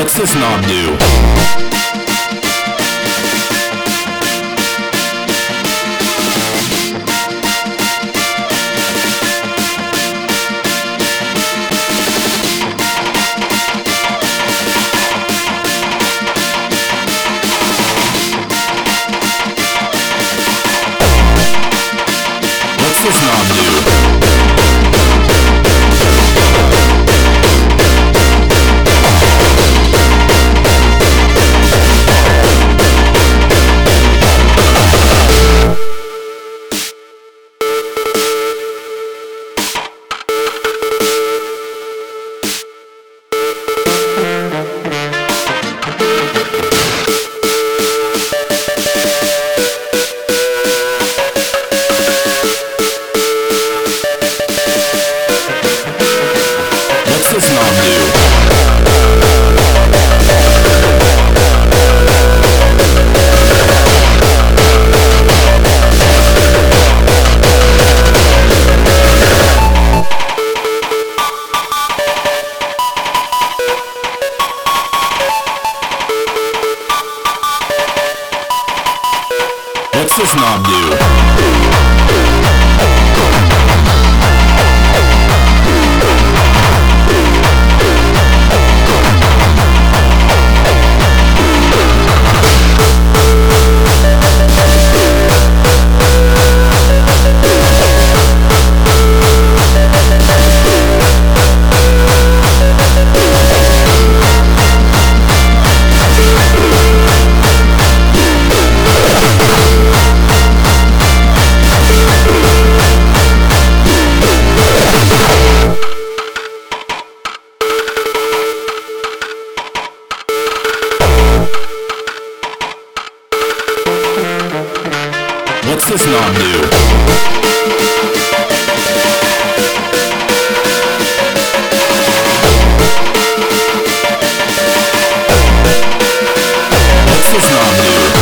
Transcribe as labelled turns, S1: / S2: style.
S1: What's this knob do? What's this knob do? What's this knob do? What's this knob do? What's this knob